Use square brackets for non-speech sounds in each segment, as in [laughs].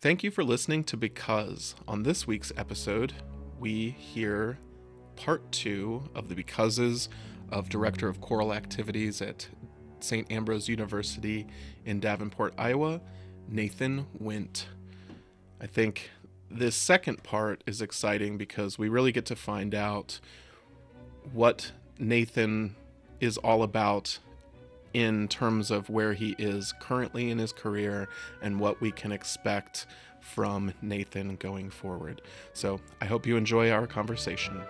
Thank you for listening to Because. On this week's episode, we hear part two of the Becauses of Director of Choral Activities at St. Ambrose University in Davenport, Iowa, Nathan Windt. I think this second part is exciting because we really get to find out what Nathan is all about in terms of where he is currently in his career and what we can expect from Nathan going forward. So I hope you enjoy our conversation.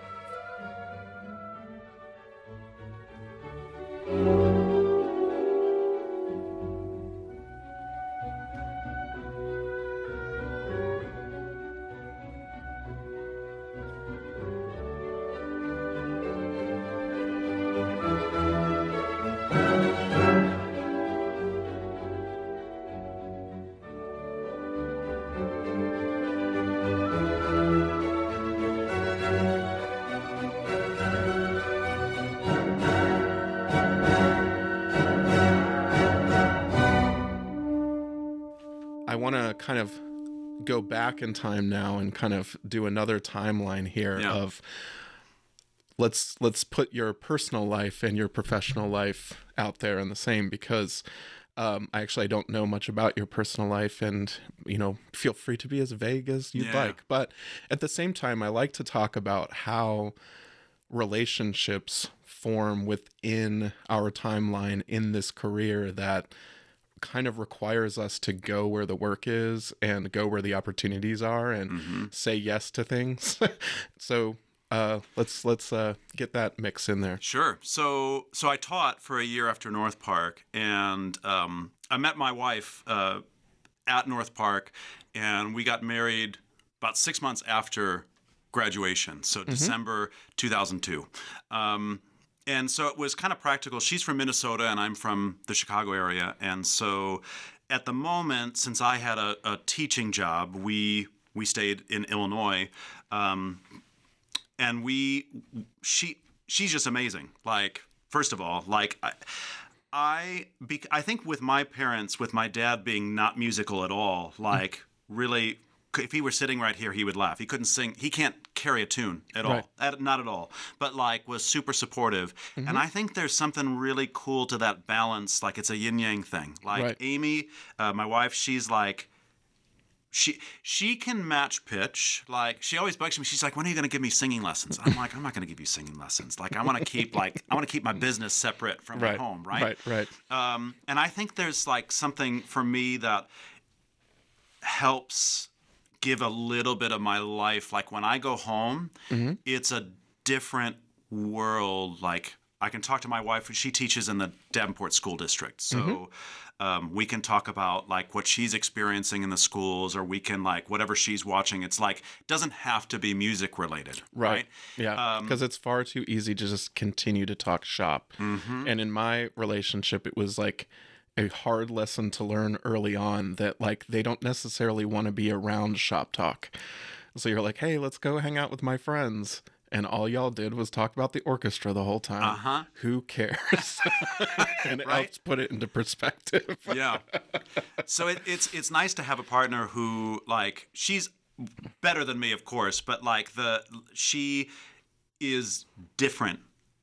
Go back in time now and kind of do another timeline here Yeah. of let's let's put your personal life and your professional life out there in the same because um, I actually don't know much about your personal life and you know feel free to be as vague as you'd Yeah. like but at the same time I like to talk about how relationships form within our timeline in this career that kind of requires us to go where the work is and go where the opportunities are and Mm-hmm. say yes to things. [laughs] so uh, let's let's uh, get that mix in there. Sure. So so I taught for a year after North Park, and um, I met my wife uh, at North Park, and we got married about six months after graduation. So December 2002. Um, and so it was kind of practical. She's from Minnesota, and I'm from the Chicago area, and so at the moment, since I had a, a teaching job, we we stayed in Illinois. Um, and we she she's just amazing like first of all like i i, I think with my parents with my dad being not musical at all like really if he were sitting right here he would laugh he couldn't sing he can't carry a tune at Right. all at, not at all but like was super supportive and i think there's something really cool to that balance like it's a yin yang thing like Right. amy uh, my wife she's like she she can match pitch. Like she always bugs me. She's like, "When are you going to give me singing lessons?" I'm like, "I'm not going to give you singing lessons. Like I want to keep like I want to keep my business separate from Right. my home, right?" Right. Right. Um, and I think there's like something for me that helps give a little bit of my life. Like when I go home, it's a different world. Like I can talk to my wife. She teaches in the Davenport School District, so. Um, we can talk about like what she's experiencing in the schools, or we can like whatever she's watching. It's like doesn't have to be music related, right? Yeah, Um, because it's far too easy to just continue to talk shop. Mm-hmm. And in my relationship, it was like a hard lesson to learn early on that like they don't necessarily want to be around shop talk. So you're like, hey, let's go hang out with my friends. And all y'all did was talk about the orchestra the whole time. Uh-huh. Who cares? [laughs] and it Right. helps put it into perspective. [laughs] yeah. So it, it's it's nice to have a partner who like she's better than me, of course, but like the she is different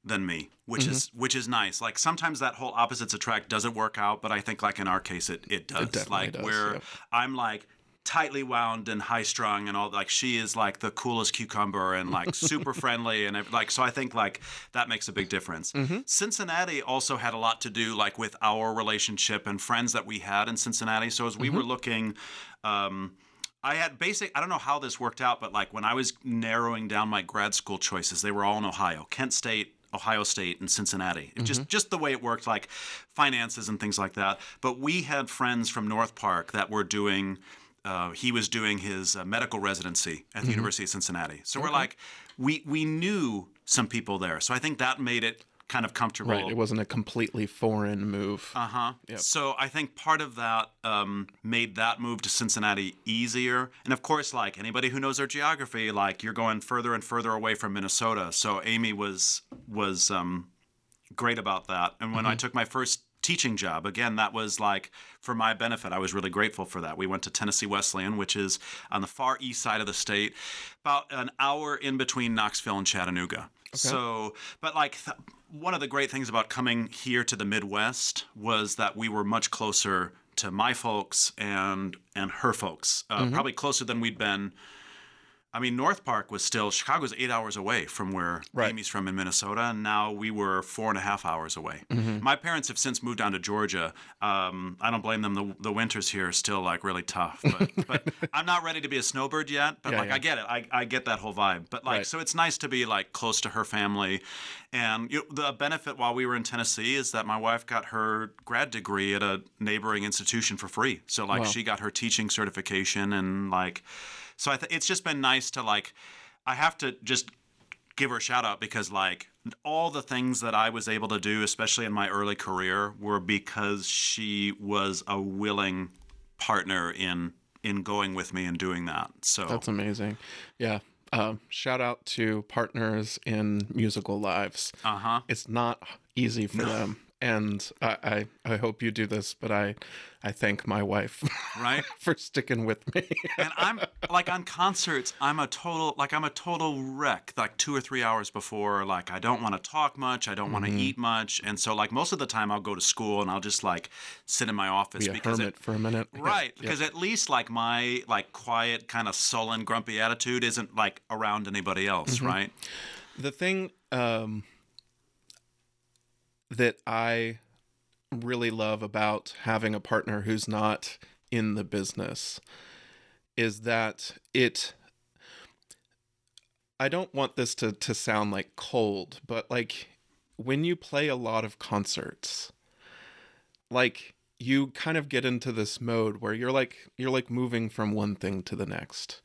than me, which mm-hmm. is which is nice. Like sometimes that whole opposites attract doesn't work out, but I think like in our case it it does. definitely like does, where yep. I'm like tightly wound and high strung and all like she is like the coolest cucumber and like [laughs] super friendly and like so I think like that makes a big difference. Mm-hmm. Cincinnati also had a lot to do like with our relationship and friends that we had in Cincinnati. So as we were mm-hmm. looking um I had basic. I don't know how this worked out, but like when I was narrowing down my grad school choices, they were all in Ohio, Kent State, Ohio State, and Cincinnati. It Just just the way it worked, like finances and things like that. But we had friends from North Park that were doing. Uh, he was doing his uh, medical residency at the University of Cincinnati. So we're like, we we knew some people there. So I think that made it kind of comfortable. Right. It wasn't a completely foreign move. Uh huh. So I think part of that um, made that move to Cincinnati easier. And of course, like anybody who knows their geography, like you're going further and further away from Minnesota. So Amy was was um, great about that. And when I took my first teaching job. Again, that was like for my benefit. I was really grateful for that. We went to Tennessee Wesleyan, which is on the far east side of the state, about an hour in between Knoxville and Chattanooga. So, but like th- one of the great things about coming here to the Midwest was that we were much closer to my folks and and her folks, uh, probably closer than we'd been. I mean, North Park was still Chicago's eight hours away from where Right. Amy's from in Minnesota, and now we were four and a half hours away. My parents have since moved down to Georgia. Um, I don't blame them. The, the winters here are still like really tough, but, [laughs] but I'm not ready to be a snowbird yet. But Yeah, like yeah. I get it. I, I get that whole vibe. But like Right. so, it's nice to be like close to her family, and you know, the benefit while we were in Tennessee is that my wife got her grad degree at a neighboring institution for free. So like Wow. she got her teaching certification and like so I th- it's just been nice to like I have to just give her a shout out because like all the things that I was able to do especially in my early career were because she was a willing partner in in going with me and doing that. So That's amazing. Yeah. Um, shout out to partners in musical lives. uh-huh. It's not easy for [laughs] them. And I, I, I hope you do this, but I, I thank my wife Right? [laughs] for sticking with me. [laughs] and I'm like on concerts, I'm a total like I'm a total wreck. Like two or three hours before, like I don't want to talk much, I don't want to Mm-hmm. eat much, and so like most of the time I'll go to school and I'll just like sit in my office Be because it, for a minute. right Yeah. because at least like my like quiet kind of sullen grumpy attitude isn't like around anybody else, Mm-hmm. right? the thing um, that I really love about having a partner who's not in the business is that it I don't want this to to sound like cold, but like when you play a lot of concerts, like you kind of get into this mode where you're like you're like moving from one thing to the next.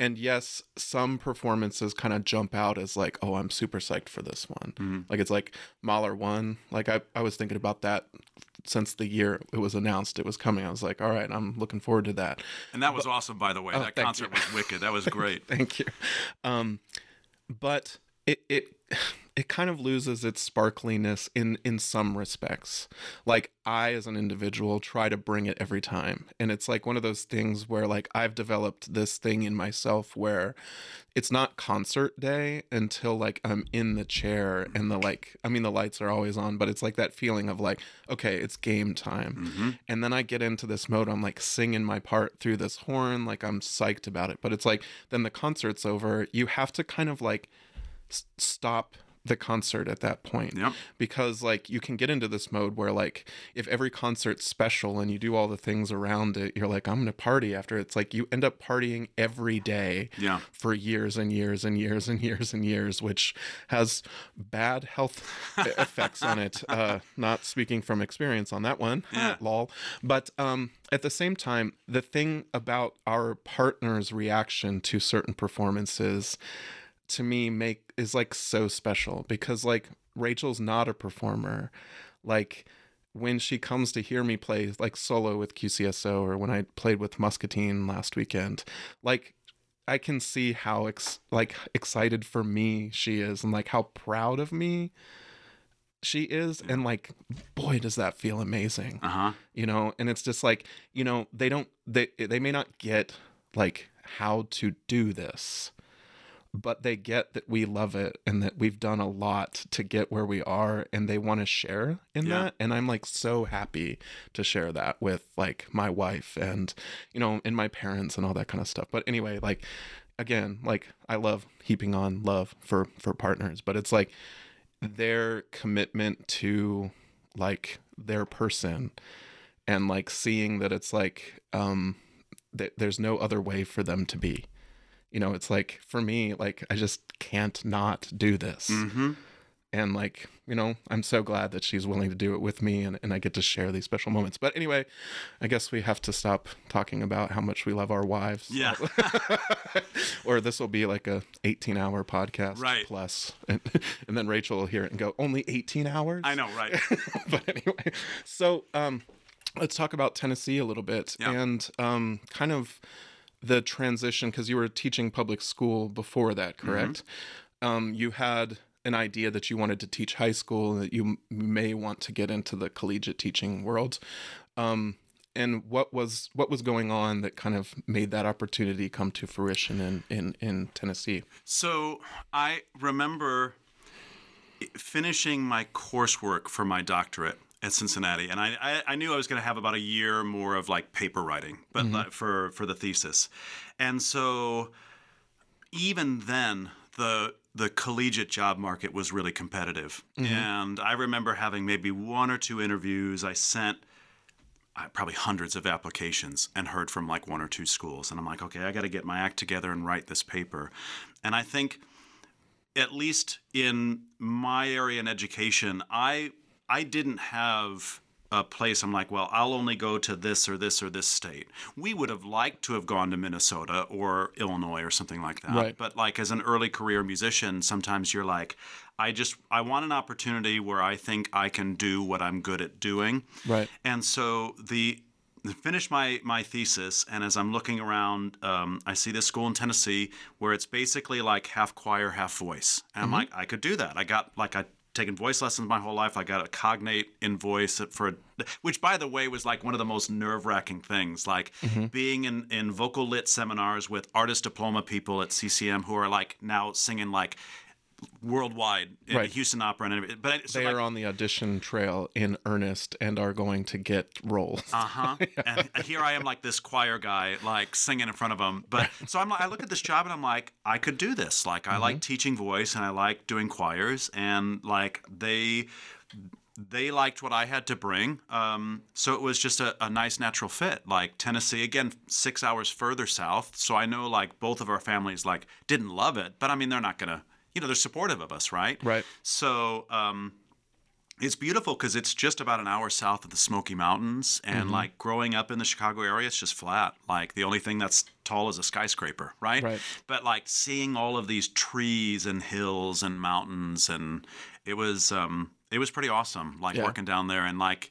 And yes, some performances kind of jump out as like, oh, I'm super psyched for this one. Like it's like Mahler one. Like I, I was thinking about that since the year it was announced it was coming. I was like, all right, I'm looking forward to that. And that was awesome, by the way. that Oh, thank concert you. was wicked. That was [laughs] great. Thank you. Um, but it it it kind of loses its sparkliness in in some respects. Like I, as an individual, try to bring it every time, and it's like one of those things where like I've developed this thing in myself where it's not concert day until like I'm in the chair and the like. I mean, the lights are always on, but it's like that feeling of like, okay, it's game time. Mm-hmm. And then I get into this mode. I'm like singing my part through this horn, like I'm psyched about it. But it's like then the concert's over. You have to kind of like stop the concert at that point Yep. because like you can get into this mode where like if every concert's special and you do all the things around it you're like i'm gonna party after it's like you end up partying every day Yeah. for years and years and years and years and years which has bad health [laughs] effects on it uh not speaking from experience on that one Yeah. lol but um at the same time the thing about our partner's reaction to certain performances to me make is like so special because like Rachel's not a performer. Like when she comes to hear me play like solo with QCSO or when I played with Muscatine last weekend, like I can see how ex- like excited for me she is and like how proud of me she is and like boy does that feel amazing Uh huh. you know and it's just like you know they don't they they may not get like how to do this but they get that we love it and that we've done a lot to get where we are and they want to share in Yeah. that. And i'm like so happy to share that with like my wife and you know and my parents and all that kind of stuff. But anyway like again like i love heaping on love for for partners but it's like their commitment to like their person and like seeing that it's like um that there's no other way for them to be you know it's like for me like i just can't not do this Mm-hmm. and like you know i'm so glad that she's willing to do it with me and, and i get to share these special moments but anyway i guess we have to stop talking about how much we love our wives Yeah. [laughs] or this will be like a 18 hour podcast Right. plus [laughs] and, and then rachel will hear it and go only 18 hours I know, right? [laughs] but anyway, so um, let's talk about Tennessee a little bit Yeah. and um, kind of the transition because you were teaching public school before that, Mm-hmm. correct? Um, you had an idea that you wanted to teach high school and that you m- may want to get into the collegiate teaching world. Um, and what was what was going on that kind of made that opportunity come to fruition in in, in Tennessee? So I remember finishing my coursework for my doctorate at Cincinnati, and I, I, I knew I was going to have about a year more of like paper writing, but like, for for the thesis, and so even then the the collegiate job market was really competitive, and I remember having maybe one or two interviews. I sent uh, probably hundreds of applications and heard from like one or two schools, and I'm like, okay, I got to get my act together and write this paper, and I think at least in my area in education, I I didn't have a place I'm like, well, I'll only go to this or this or this state. We would have liked to have gone to Minnesota or Illinois or something like that. Right. But like as an early career musician, sometimes you're like, I just I want an opportunity where I think I can do what I'm good at doing. Right. And so the finish my my thesis, and as I'm looking around, um, I see this school in Tennessee where it's basically like half choir, half voice. And I'm like, I could do that. I got like I taken voice lessons my whole life. I got a cognate in voice for, which by the way was like one of the most nerve wracking things. Like mm-hmm. being in in vocal lit seminars with artist diploma people at CCM who are like now singing like worldwide in Right. the Houston Opera and everything. But I- so They like, are on the audition trail in earnest and are going to get roles. [laughs] Uh huh. And here I am, like this choir guy, like singing in front of them. But so I'm like, I look at this job and I'm like, I could do this. Like, I like teaching voice and I like doing choirs, and like they they liked what I had to bring. Um, so it was just a, a nice natural fit. Like Tennessee, again, six hours further south. So I know like both of our families like didn't love it, but I mean they're not gonna, you know, they're supportive of us, right? Right. So um, it's beautiful because it's just about an hour south of the Smoky Mountains, and like growing up in the Chicago area, it's just flat. Like the only thing that's tall is a skyscraper, right? Right. But like seeing all of these trees and hills and mountains, and it was um, it was pretty awesome. Like Yeah. working down there and like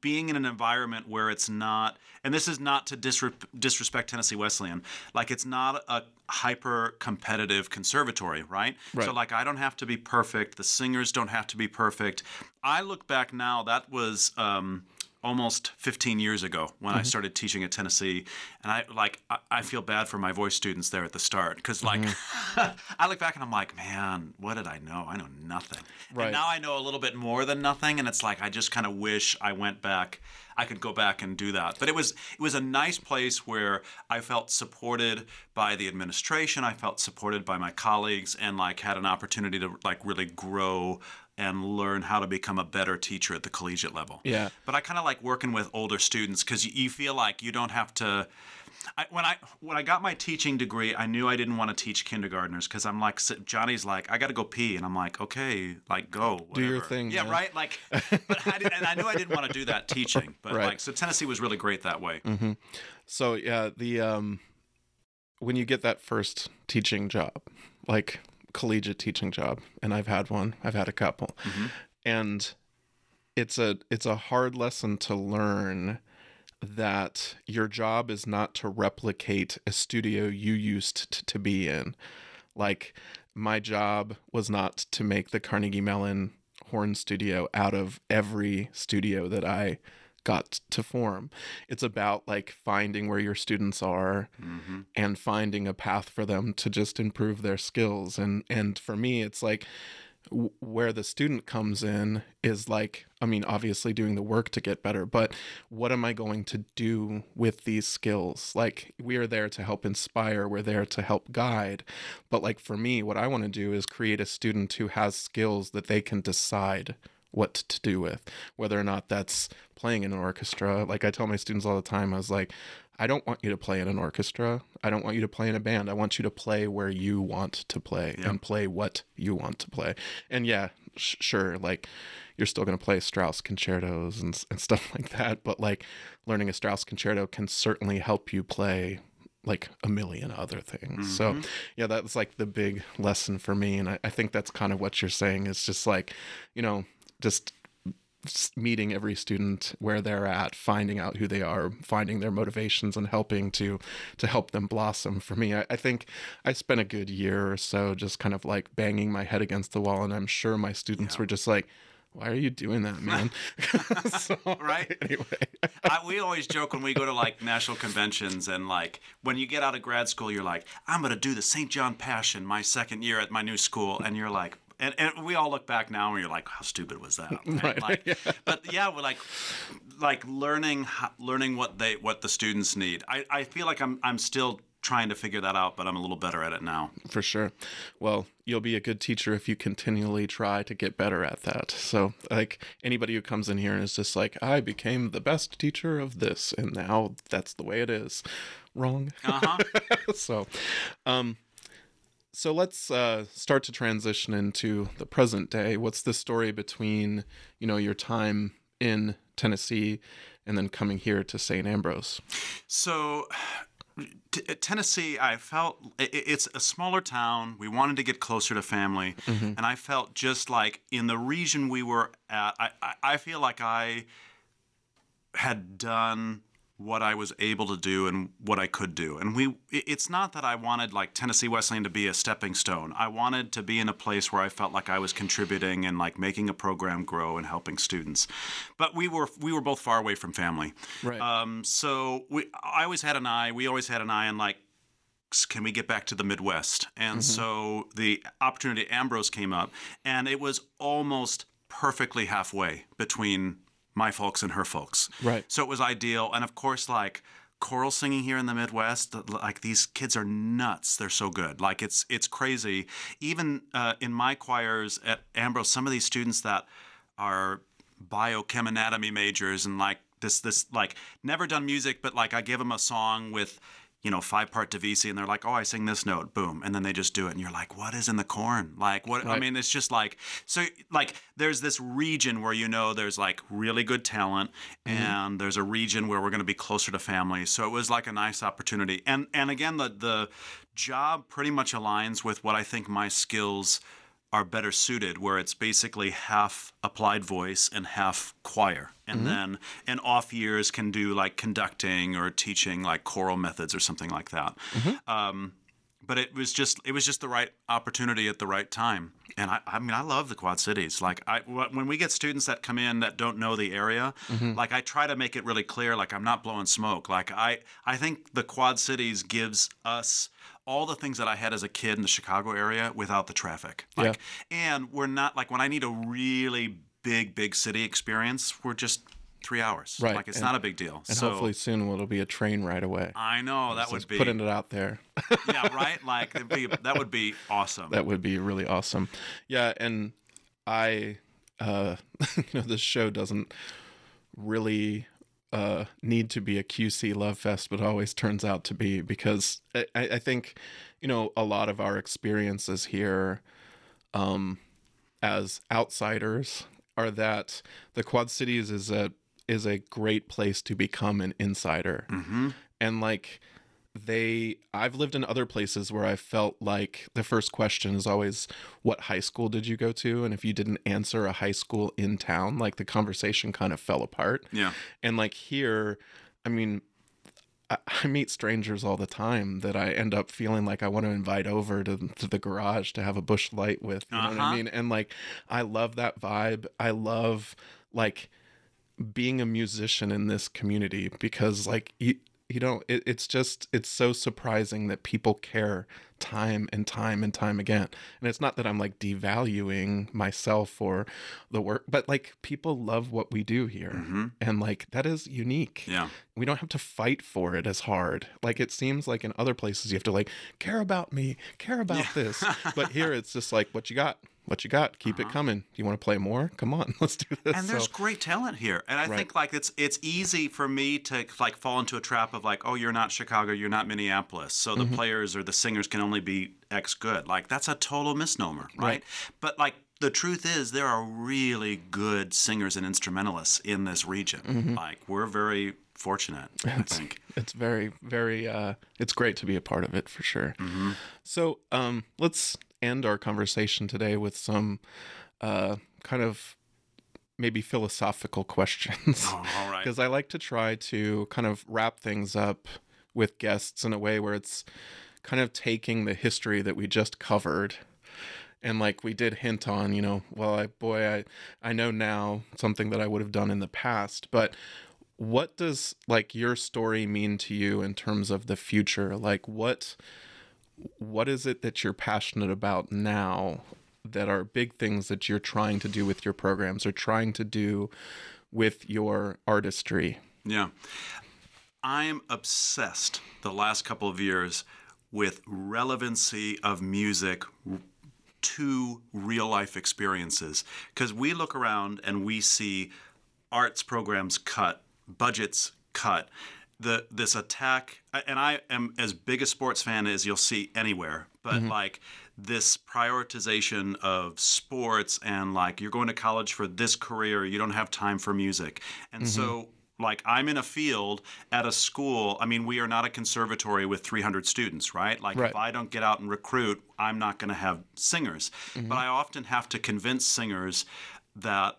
being in an environment where it's not and this is not to disre- disrespect Tennessee Wesleyan like it's not a hyper competitive conservatory right? Right. so like I don't have to be perfect the singers don't have to be perfect I look back now that was um almost 15 years ago when I mm-hmm. started teaching at Tennessee and I like I, I feel bad for my voice students there at the start cuz like mm-hmm. [laughs] I look back and I'm like man what did I know I know nothing Right. and now I know a little bit more than nothing, and it's like I just kind of wish I went back. I could go back and do that. But it was it was a nice place where I felt supported by the administration. I felt supported by my colleagues, and like had an opportunity to like really grow and learn how to become a better teacher at the collegiate level. Yeah. But I kind of like working with older students because you, you feel like you don't have to. I, when I when I got my teaching degree, I knew I didn't want to teach kindergartners because I'm like Johnny's like I got to go pee, and I'm like okay, like go Do your thing, Yeah, man. right. Like, but I did, and I knew I didn't want to do that [laughs] teaching, but Right. Like so Tennessee was really great that way. So yeah, the um when you get that first teaching job, like collegiate teaching job, and I've had one, I've had a couple. Mm-hmm. And it's a it's a hard lesson to learn that your job is not to replicate a studio you used t- to be in. Like my job was not to make the Carnegie Mellon horn studio out of every studio that I got to form. It's about like finding where your students are mm-hmm. and finding a path for them to just improve their skills. And and for me it's like w- where the student comes in is like i mean obviously doing the work to get better but what am i going to do with these skills? Like we are there to help inspire we're there to help guide but like for me what i want to do is create a student who has skills that they can decide what to do with whether or not that's playing in an orchestra like i tell my students all the time i was like I don't want you to play in an orchestra. I don't want you to play in a band. I want you to play where you want to play and play what you want to play. And yeah, sh- sure, like you're still going to play Strauss concertos and, and stuff [laughs] like that. But like learning a Strauss concerto can certainly help you play like a million other things. So mm-hmm. yeah, that's like the big lesson for me. And I, I think that's kind of what you're saying is just like, you know, just meeting every student where they're at, finding out who they are, finding their motivations, and helping to to help them blossom. For me, I, I think I spent a good year or so just kind of like banging my head against the wall, and I'm sure my students were just like. Why are you doing that, man? [laughs] [laughs] so, Right. [laughs] Anyway, I, we always joke when we go to like national conventions and like when you get out of grad school, you're like, I'm gonna do the St. John Passion my second year at my new school, and you're like. And, and we all look back now and you're like, how stupid was that? [laughs] Right, Like, But yeah, we're like, like learning learning what they what the students need. I, I feel like I'm I'm still trying to figure that out, but I'm a little better at it now. for sure. Well, you'll be a good teacher if you continually try to get better at that. So, like anybody who comes in here and is just like, I became the best teacher of this, and now that's the way it is. Wrong. Uh huh. [laughs] so, um, so let's uh, start to transition into the present day. What's the story between you know your time in Tennessee and then coming here to St. Ambrose? So, [sighs] t- Tennessee, I felt i- i- it's a smaller town. We wanted to get closer to family, and I felt just like in the region we were at, I, I, I feel like I had done what I was able to do and what I could do. And we it's not that I wanted like Tennessee Wesleyan to be a stepping stone. I wanted to be in a place where I felt like I was contributing and like making a program grow and helping students. But we were we were both far away from family. Right. Um, so we, I always had an eye. We always had an eye on like, can we get back to the Midwest? And so the opportunity at Ambrose came up, and it was almost perfectly halfway between my folks and her folks. Right. So it was ideal, and of course, like choral singing here in the Midwest, like these kids are nuts. They're so good. Like it's it's crazy. Even uh, in my choirs at Ambrose, some of these students that are biochem anatomy majors and like this this like never done music, but like I give them a song with you know five part Divisi and they're like, oh, I sing this note, boom, and then they just do it, and you're like, what is in the corn? Like what? I mean, it's just like so like there's this region where you know there's like really good talent, mm-hmm. and there's a region where we're going to be closer to family. So it was like a nice opportunity, and and again the the job pretty much aligns with what I think my skills are better suited where it's basically half applied voice and half choir. And mm-hmm. then in off years can do like conducting or teaching like choral methods or something like that. Mm-hmm. Um, but it was just it was just the right opportunity at the right time. And I, I mean i love the quad cities. Like i when we get students that come in that don't know the area mm-hmm. like i try to make it really clear like i'm not blowing smoke. Like i i think the quad cities gives us all the things that I had as a kid in the Chicago area without the traffic. Like, and we're not like when I need a really big, big city experience, we're just three hours. Right, Like it's and- not a big deal. And so hopefully soon it'll be a train right away. I know that would be putting it out there. yeah [laughs] right. Like it'd be, that would be awesome. that would be really awesome. Yeah, and I, uh, [laughs] you know, this show doesn't really uh, need to be a QC love fest, but always turns out to be because I, I think, you know, a lot of our experiences here, um, as outsiders, are that the Quad Cities is a is a great place to become an insider, hmm and like they i've lived in other places where i felt like the first question is always what high school did you go to and if you didn't answer a high school in town like the conversation kind of fell apart Yeah. and like here i mean I, I meet strangers all the time that I end up feeling like I want to invite over to, to the garage to have a Busch Light with. You know what Uh-huh. I mean? And like, I love that vibe. I love like being a musician in this community because like you you know it, it's just it's so surprising that people care time and time and time again. And it's not that i'm like devaluing myself or the work but like people love what we do here. Mhm. and like that is unique. Yeah. we don't have to fight for it as hard. Like it seems like in other places you have to like care about me. Care about this. [laughs] But here it's just like what you got? What you got? Keep it coming. Do you want to play more? Come on [laughs] let's do this. And there's So- great talent here. And i Right. think like it's it's easy for me to like fall into a trap of like oh you're not chicago. You're not minneapolis. So Mm-hmm. the players or the singers can only be x good like that's a total misnomer right, Right. but like the truth is there are really good singers and instrumentalists in this region Mm-hmm. like we're very fortunate i think it's very very uh it's great to be a part of it for sure Mm-hmm. so um let's end our conversation today with some uh kind of maybe philosophical [laughs] questions. Oh, all right. Because I like to try to kind of wrap things up with guests in a way where it's kind of taking the history that we just covered. And like we did hint on you know well i boy i i know now something that i would have done in the past but what does like your story mean to you in terms of the future? Like what what is it that you're passionate about now that are big things that you're trying to do with your programs or trying to do with your artistry? Yeah. I'm obsessed the last couple of years with relevancy of music to real life experiences because we look around and we see arts programs cut, budgets cut. The this attack and I am as big a sports fan as you'll see anywhere, but mm-hmm. like this prioritization of sports and like you're going to college for this career, you don't have time for music. And so mm-hmm. Like I'm in a field at a school. I mean, we are not a conservatory with 300 students, right? Like Right. if I don't get out and recruit, I'm not going to have singers. Mm-hmm. But I often have to convince singers that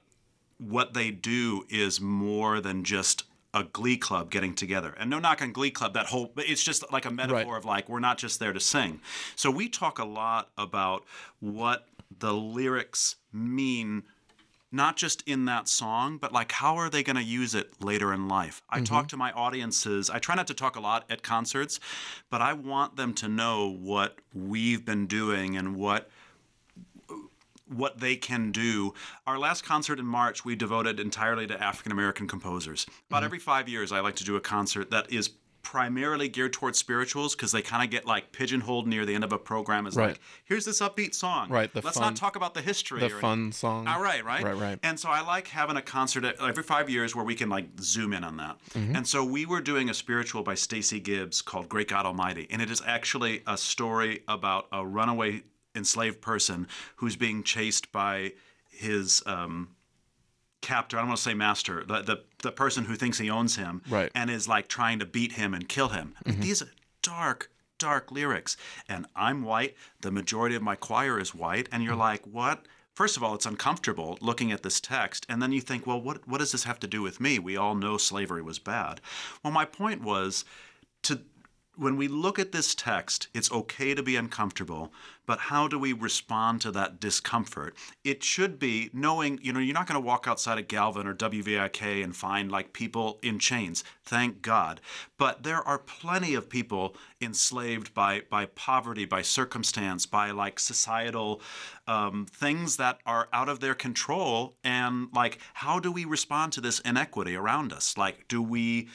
what they do is more than just a glee club getting together. And no knock on glee club, that whole but it's just like a metaphor Right. of like we're not just there to sing. So we talk a lot about what the lyrics mean not just in that song, but like how are they going to use it later in life? I talk mm-hmm. to my audiences. I try not to talk a lot at concerts, but I want them to know what we've been doing and what what they can do. Our last concert in March, we devoted entirely to African American composers. About mm-hmm. every five years, I like to do a concert that is primarily geared towards spirituals because they kind of get like pigeonholed near the end of a program as Right. like, here's this upbeat song. Right, the Let's fun- not talk about the history. the fun song all right, right, right right And so I like having a concert every five years where we can like zoom in on that. Mm-hmm. And so we were doing a spiritual by Stacey Gibbs called Great God Almighty, and it is actually a story about a runaway enslaved person who's being chased by his um, captor. I don't want to say master, the, the the person who thinks he owns him, Right. and is like trying to beat him and kill him. I mean, These are dark. Dark lyrics, and I'm white. The majority of my choir is white, and you're mm-hmm. like, "What?" First of all, it's uncomfortable looking at this text, and then you think, well, what, what does this have to do with me? We all know slavery was bad. Well, my point was to when we look at this text, it's okay to be uncomfortable, but how do we respond to that discomfort? It should be knowing, you know, you're not going to walk outside of Galvin or WVIK and find like people in chains. Thank God. But there are plenty of people enslaved by by poverty, by circumstance, by like societal um, things that are out of their control. And like, how do we respond to this inequity around us? Like, do we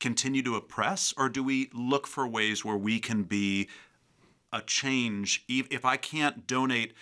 continue to oppress or do we look for ways where we can be a change? If i can't donate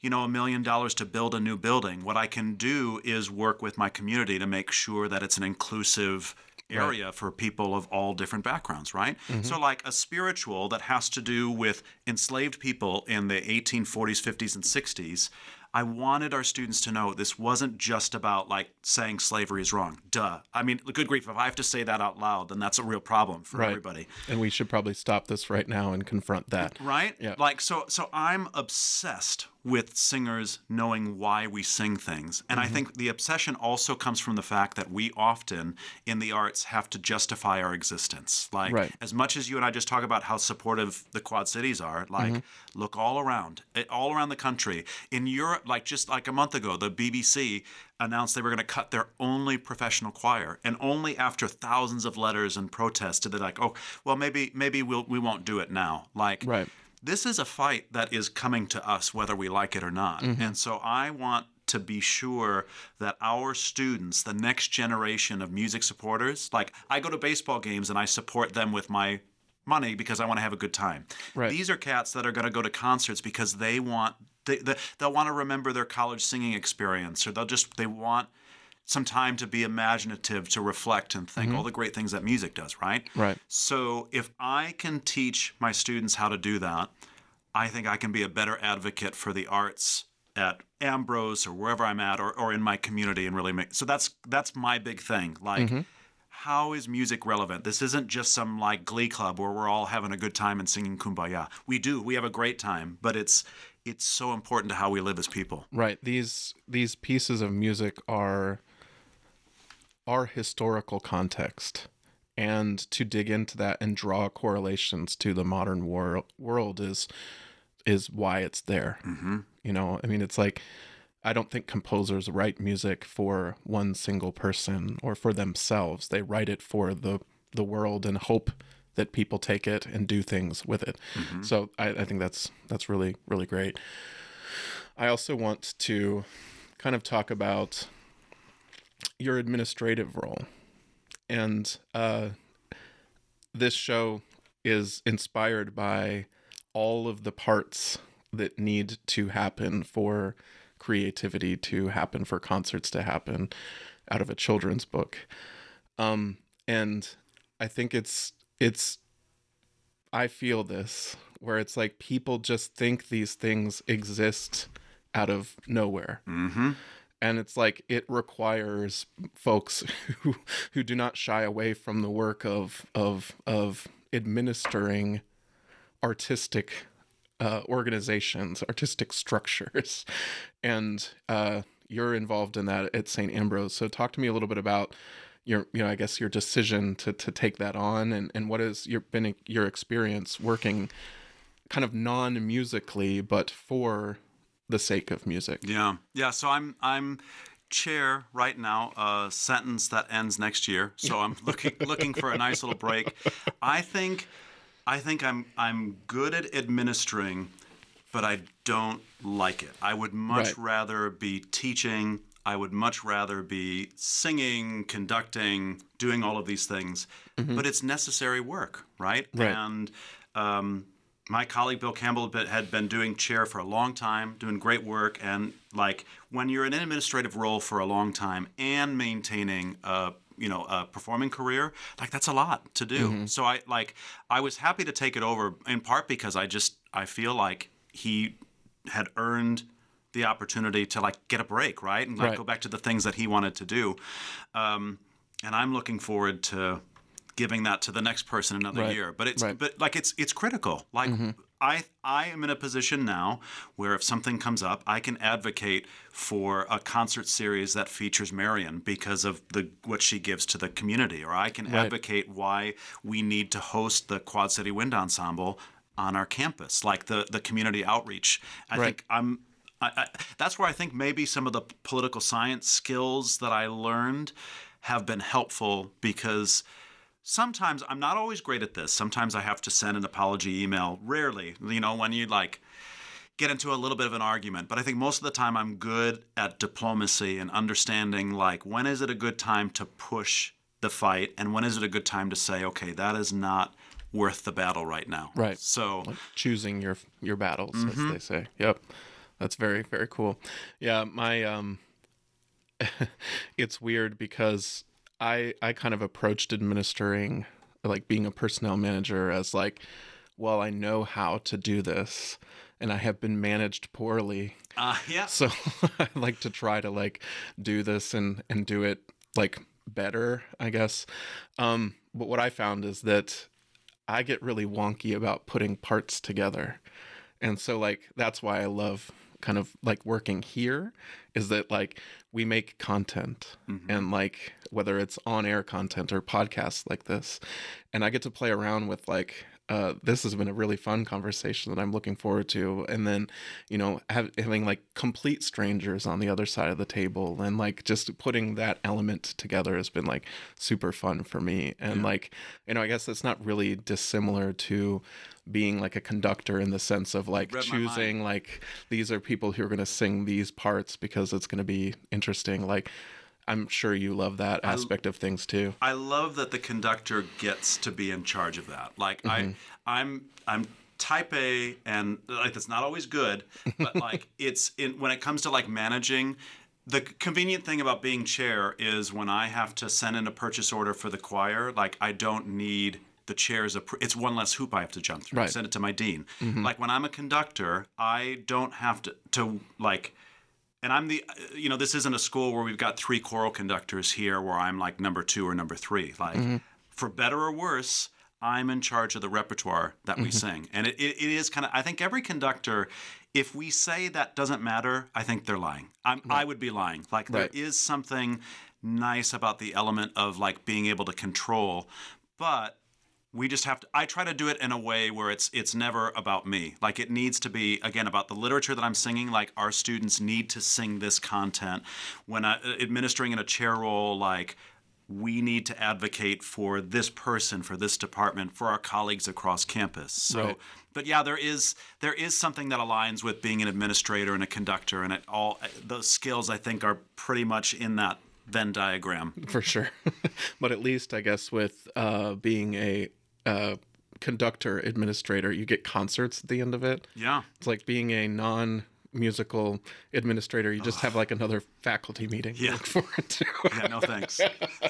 you know a million dollars to build a new building what i can do is work with my community to make sure that it's an inclusive area for people of all different backgrounds right? Mm-hmm. So like a spiritual that has to do with enslaved people in the 1840s 50s and 60s I wanted our students to know this wasn't just about like saying slavery is wrong. Duh. I mean, good grief, if I have to say that out loud, then that's a real problem for Right. everybody. and we should probably stop this right now and confront that Right? Yeah. Like so so I'm obsessed with singers knowing why we sing things. And Mm-hmm. I think the obsession also comes from the fact that we often in the arts have to justify our existence. Like Right. as much as you and I just talk about how supportive the Quad Cities are, like Mm-hmm. look all around, eh, all around the country. In Europe, like just like a month ago, the BBC announced they were going to cut their only professional choir, and only after thousands of letters and protests did they like, oh, well, maybe maybe we'll we won't do it now. Like, Right. This is a fight that is coming to us whether we like it or not. Mm-hmm. And so I want to be sure that our students, the next generation of music supporters, like I go to baseball games and I support them with my money because I want to have a good time. Right. These are cats that are going to go to concerts because they want they, they, they'll want to remember their college singing experience or they'll just they want some time to be imaginative to reflect and think mm-hmm. all the great things that music does, right? Right. So if I can teach my students how to do that, I think I can be a better advocate for the arts at Ambrose or wherever I'm at or, or in my community and really make so that's that's my big thing. Like mm-hmm. how is music relevant? This isn't just some like glee club where we're all having a good time and singing kumbaya. We do, we have a great time, but it's it's so important to how we live as people. Right. These these pieces of music are are historical context. And to dig into that and draw correlations to the modern wor- world is is why it's there. Mm-hmm. You know, I mean, it's like I don't think composers write music for one single person or for themselves. They write it for the the world and hope that people take it and do things with it. So I, I think that's that's really really great. I also want to kind of talk about your administrative role, and uh, this show is inspired by all of the parts that need to happen for creativity to happen for concerts to happen out of a children's book. Um and i think it's it's i feel this where it's like people just think these things exist out of nowhere. Mm-hmm. And it's like it requires folks [laughs] who who do not shy away from the work of of of administering artistic uh, organizations, artistic structures, [laughs] and uh, you're involved in that at St. Ambrose. So talk to me a little bit about your, you know, I guess your decision to to take that on, and and what has your been your experience working, kind of non musically, but for the sake of music. Yeah, yeah. So I'm I'm chair right now. A sentence that ends next year. So I'm [laughs] looking looking for a nice little break. I think I think I'm I'm good at administering, but I don't like it. I would much Right. rather be teaching. I would much rather be singing, conducting, doing all of these things. But it's necessary work, right? Right. And um, my colleague Bill Campbell had been- doing chair for a long time, doing great work. And like when you're in an administrative role for a long time and maintaining a you know a performing career, like that's a lot to do. So I like I was happy to take it over in part because I just I feel like he had earned the opportunity to like get a break, right, and like Right. go back to the things that he wanted to do. Um, and I'm looking forward to giving that to the next person another Right. year. But it's Right. but like it's it's critical. Like mm-hmm. I I am in a position now where if something comes up, I can advocate for a concert series that features Marion because of the what she gives to the community, or I can Right. advocate why we need to host the Quad City Wind Ensemble on our campus, like the the community outreach. I think I'm. I, I, that's where I think maybe some of the political science skills that I learned have been helpful because sometimes I'm not always great at this. Sometimes I have to send an apology email. Rarely, you know, when you like get into a little bit of an argument. But I think most of the time I'm good at diplomacy and understanding like when is it a good time to push the fight and when is it a good time to say, okay, that is not worth the battle right now. Right. So choosing your your battles Mm-hmm. as they say yep that's very very cool yeah my um [laughs] it's weird because i i kind of approached administering like being a personnel manager as like well i know how to do this and i have been managed poorly. Uh, yeah. [laughs] so [laughs] i like to try to like do this and and do it like better i guess. Um but what i found is that i get really wonky about putting parts together. And so like that's why i love kind of like working here is that like we make content mm-hmm. and like whether it's on air content or podcasts like this and i get to play around with like uh, this has been a really fun conversation that I'm looking forward to. And then, you know, have, having like complete strangers on the other side of the table and like just putting that element together has been like super fun for me. And like, you know, I guess that's not really dissimilar to being like a conductor in the sense of like Read my mind. choosing like these are people who are going to sing these parts because it's going to be interesting. Like, I'm sure you love that aspect of things too. I love that the conductor gets to be in charge of that. Like Mm-hmm. I, I'm, I'm type A, and like that's not always good, but [laughs] like it's in when it comes to like managing. The convenient thing about being chair is when I have to send in a purchase order for the choir, like I don't need the chair's it's one less hoop I have to jump through. Right. Send it to my dean. Like when I'm a conductor, I don't have to to like and I'm the, you know, this isn't a school where we've got three choral conductors here where I'm like number two or number three. Like, mm-hmm. for better or worse, I'm in charge of the repertoire that we mm-hmm. sing. And it, it, it is kind of, I think every conductor, if we say that doesn't matter, I think they're lying. I'm, I would be lying. Like, Right. there is something nice about the element of like being able to control, but we just have to i try to do it in a way where it's it's never about me. Like it needs to be again about the literature that i'm singing. Like our students need to sing this content. When I, administering in a chair role like we need to advocate for this person for this department for our colleagues across campus. So Right. but yeah there is there is something that aligns with being an administrator and a conductor and it all those skills i think are pretty much in that venn diagram. For sure. [laughs] but at least I guess with uh, being a uh, conductor administrator, you get concerts at the end of it. yeah It's like being a non musical administrator. You just have like another faculty meeting to Yeah. look forward to. yeah no thanks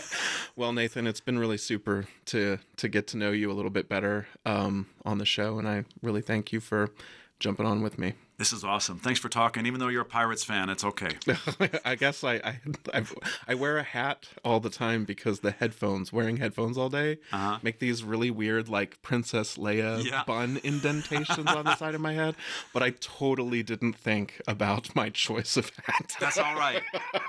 [laughs] well, Nathan, it's been really super to to get to know you a little bit better um, on the show, and I really thank you for jumping on with me. This is awesome. Thanks for talking. Even though you're a Pirates fan, it's okay. [laughs] I guess I, I I I wear a hat all the time because the headphones, wearing headphones all day, Uh-huh. make these really weird like Princess Leia Yeah. bun indentations on the [laughs] side of my head. But I totally didn't think about my choice of hat. That's all right.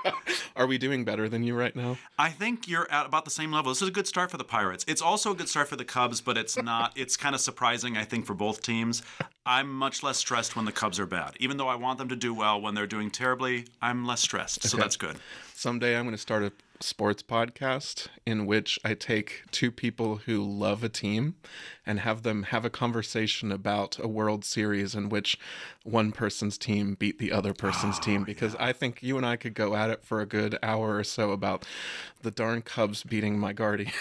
[laughs] Are we doing better than you right now? I think you're at about the same level. This is a good start for the Pirates. It's also a good start for the Cubs, but it's not. It's kind of surprising, I think, for both teams. I'm much less stressed when the Cubs are bad. Even though I want them to do well, when they're doing terribly, I'm less stressed. So that's good. Someday I'm going to start a sports podcast in which I take two people who love a team and have them have a conversation about a World Series in which one person's team beat the other person's team oh, because I think you and I could go at it for a good hour or so about the darn Cubs beating my Guardians.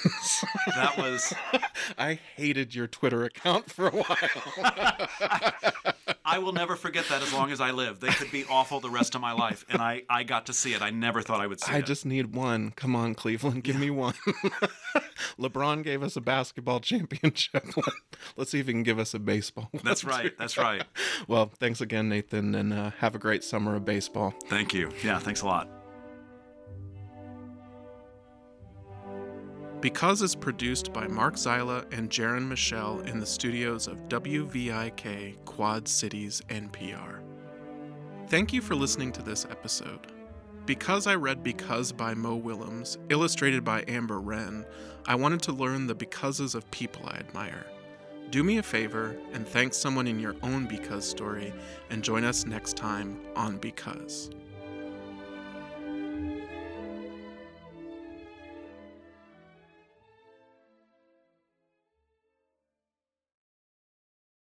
That was. [laughs] I hated your Twitter account for a while. [laughs] I will never forget that as long as I live. They could be awful the rest of my life, and I, I got to see it. I never thought I would see I it. I just need one. Come on, Cleveland, give me one. [laughs] LeBron gave us a basketball championship. [laughs] Let's see if he can give us a baseball. That's too. right. That's right. [laughs] Well, thanks again, Nathan, and uh, have a great summer of baseball. Thank you. Yeah. Thanks a lot. Because is produced by Mark Zyla and Jaron Michelle in the studios of WVIK Quad Cities NPR. Thank you for listening to this episode. Because I read Because by Mo Willems, illustrated by Amber Ren, I wanted to learn the becauses of people I admire. Do me a favor and thank someone in your own Because story, and join us next time on Because.